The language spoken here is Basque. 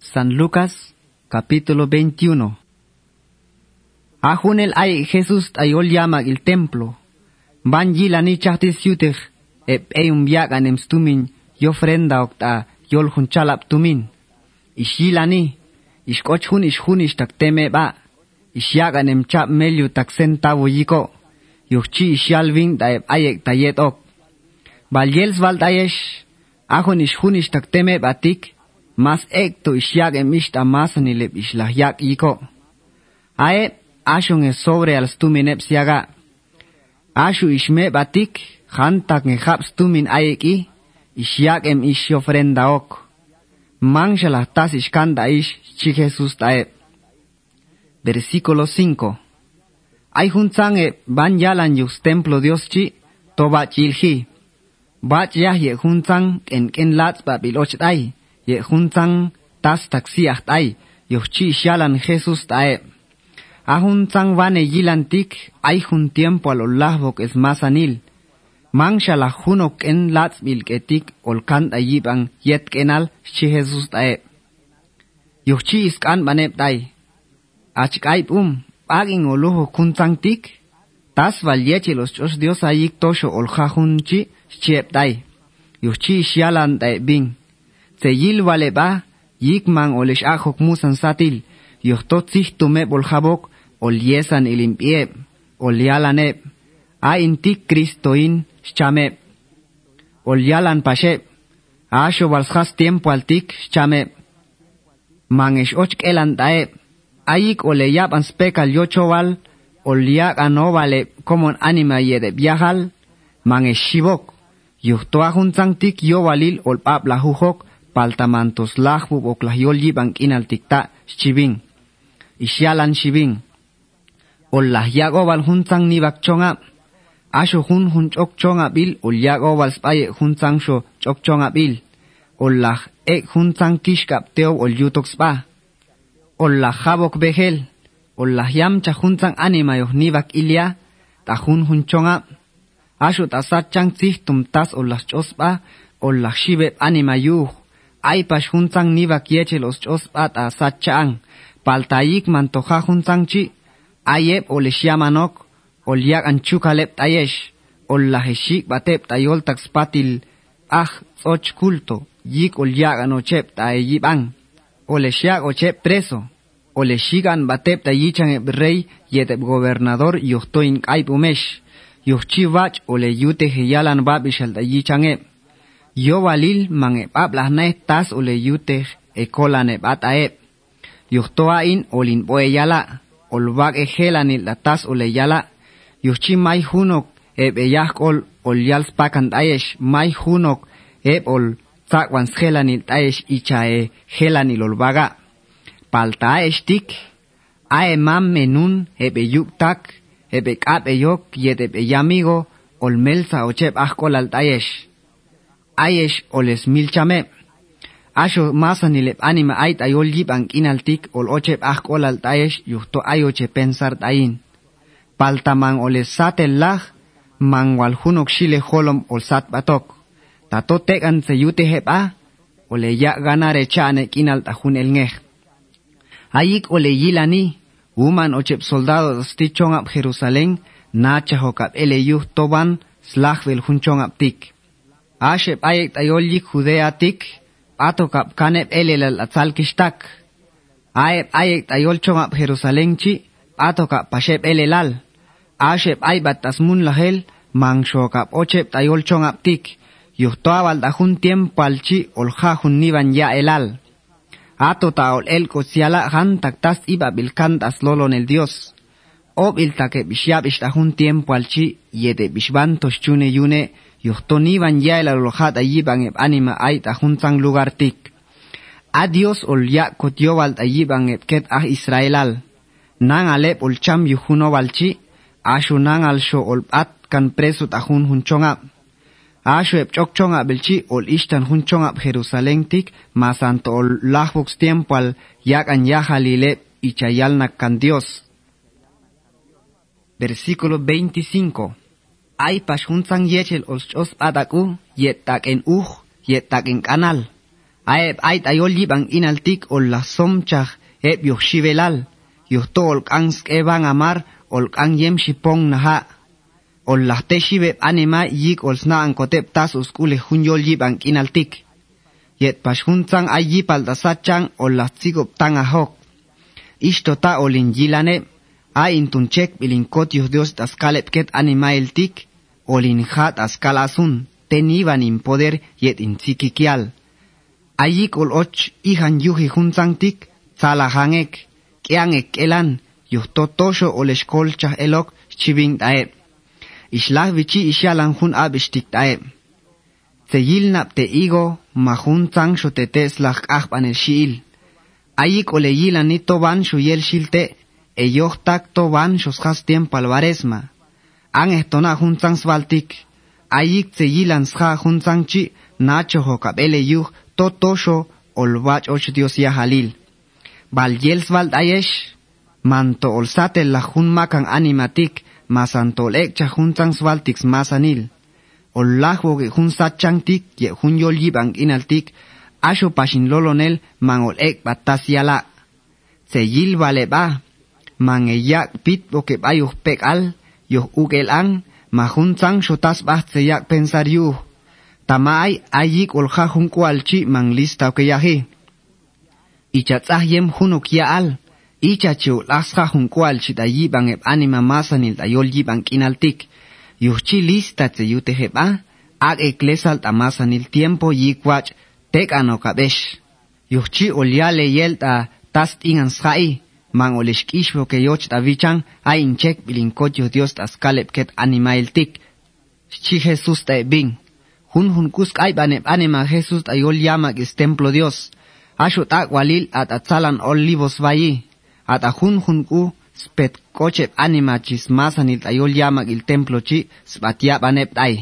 San Lucas capítulo 21. Ajunel ay Jesús ayol llama el templo. Banji la ni chahti siutich ep eyum yak anem stumin yo ofrenda octa yol hunchalap tumin. Ishilani ishkochun ishun ishtakteme ba. Ishyak anem chap melyu taksen tavo yiko. Yuchi ishalvin da ep ayek tayet ok. Valyels valdayesh ajun ishun ishtakteme batik. Mas ekto isyak em ishta masanilep ishlahyak yiko. Ae, ashun es sobre al stuminep siaga. Ashu ishme batik, hantak nge hap stumin ayeki, ishyak em ish ofrenda ok. Mangshalah tas ishkanda ish chi Jesus tae. Versículo 5. Ay junzange ban yalan yus templo Dios chi, toba chilhi. Bach yah ye junzang en ken lats ba biloch tay, ye juntan tas taxiaht ay, yochi shalan Jesús tae. Ahun san vane yilantik ay jun tiempo al olahbok es más anil. Man shalahunok en lats milketik olkan ayiban yet kenal shi Jesús tae. Yochi iskan manep tay. Achkaip um, agin olujo kuntan tik, tas valieche los chos dios ayik tosho olhajunchi, chiep tay. Yochi shalan tae bing. Tseyil valeba, yikman olish ajok musan satil, yohtotzih tumeb ol jabok, ol yesan ilimpieb, ol yalaneb, a intik kristoin shameb, ol yalan pasheb, asho valshas tiempo altik shameb, mangish ochk elan daeb, ayik oleyab anspekal yochoval, oliak anovale komon anima yedeb yahal, mangish shibok, yuhtoa juntzantik yovalil olpab lahujok, paltamantos lahbu oklahyol yiban inaltikta shibin. Ishalan shibin. Ollahyak obal huntzang nibak chonga. Asho hun hun chok chonga bil olyak obal spaye huntzang sho chok chonga bil. Ollah ek huntzang kishkap teo olyutok spa. Ollah habok behel. Ollah yam chahuntzang anima yoh nibak ilya. Tahun hun chonga. Asho tasar chang tzih tumtas ollah chospa. Ollah anima yuh. ay aipash hunsang niwa kiechel os ata sachang paltayik mantoja hunsangchi ayeb oleshiamanok olyak anchukalep tayesh o ollaheshik batep tayol taxpatil ah och kulto, yik o liak an ochep tayyip ang, o le oleshiak ochep preso o le oleshigan batep tayichan eb rey yetep gobernador yuhto in kaip umesh yuhchi vach o le yute heyalan babishal tayichan eb Yo walil man eb ablas nae tas ole yute ekolan eb ataeb. Yuhtoa in olin boe yala. Olbak ejelanil la tas ole yala. Yuhchi mai hunok eb eyah ol ol yals pakan tayesh mai hunok eb ol sakwan helanil taesh ichae helanil olbaga. Paltaesh tik, ae mam menun ebe yuktak, ebe kap eyok yet ebe yamigo, ol melsa ochep ahkol al Aesh oles milchame. Asho masanilep anima ait ayol yip ang inaltik ol ochep ahkol al taesh yuhto ayoche pensar tain. Paltamang oles satellah, mangwal hunok shile holom ol sat batok. tato tekan se yute hepa, ole ya ganare chane kinal tajun el ngej. Ayik ole yilani, uman ochep soldados tichong ap Jerusalén, nacha hokap ele yuh toban, slachvel hunchong ap tik. Ashep ayek tayol yik judea tik, atokap kanep ele lal atzal kishtak. Ayep ayek tayol chong ap Jerusalén chi, atokap pashep ele lal. Ashep aybat tasmun lahel, mangshokap ochep tayol chong ap tik. yuhtoabal da jun tiempo alchi olja jun niban ya elal. Ato taol el kosiala han taktas iba bilkantas lolon el dios. Ob il take bishiab ishta jun tiempo alchi yede bishban toshchune yune Yuchtoni van ya el alojat allí van anima ait ajuntan lugar tik. Adios ol ya kotiobal allí van ket a Israelal. Nan alep ol cham yujuno balchi. Ashu nan al sho ol at kan preso tajun hunchongap. Ashu ep chokchongap belchi ol ishtan hunchongap Jerusalén tik. Masanto ol lahbox tiempo al yak an ya halilep y chayal nak Dios. Versículo 25 Ay pas hunzang yechel os chos adaku yetak en uj yetak en canal. Aeb ait ayol yibang inaltik ol la somchach eb yuh shivelal, yuh to ol kang skebang amar ol kang yem shipong naha. Ol la te shibeb anima yik ol sna ang kotep tas uskule hun yol yibang inaltik. Yet pas huntang ay yipal ol la tsigop tang ahok. Ishto ta olin yilane, ay intunchek bilinkot yuh dios das kalep ket anima eltik, olin hat askal asun, teniban in poder yet in tzikikial. Ayik ol och ihan yuhi hunzangtik, tzala hangek, keangek elan, yuh totosho ol eskolcha elok chiving tae. Ishlah vichi ishalan hun ab ishtik tae. Tseyil nap te igo, mahun zang sho te ahban el shiil. Ayik ni toban sho yel shilte, e yoh tak toban shos has tiempo alvaresma. Ang ehtona hun zang svaltik. Ayik tseyilan sha hun zang chi, nacho ho kabele yuh, totosho olvach och dios ya halil. Bal vald ayesh, manto olsate la hun makan animatik, masantol ek cha hun zang svaltiks masanil. Ollahwo ge hun sachantik, ye hun yol yibang inaltik, asho pashin lolonel man ol ek batasiala. Tseyil vale ba, man e yak pit boke bayuh pek al, yuh yoh ukelang mahuntzang shotas bahtseyak pensar yuh. Tamay ayik olha hunkualchi manglista ukeyahi. Ichatzah hunuk yaal. Ichachu lasha hunkualchi da yibang eb anima masanil da yol yibang kinaltik. Yuhchi lista tse yuteheba. Ag eklesal tamasanil tiempo yikwach tek anokabesh. Yuhchi olyale yelta tast ingan shai. man olixkixbo ke yochtavichan a inchek bilincoyo Dios taskalep ket animailtik. Chi Jesús Hun hun jun kuskay banep anima Jesús tayol llama que es templo Dios. Ashut gwalil at atzalan ol libos vayi. At ajun hun ku spet kochep anima chismasan il tayol llama il templo chi spatia banep tay.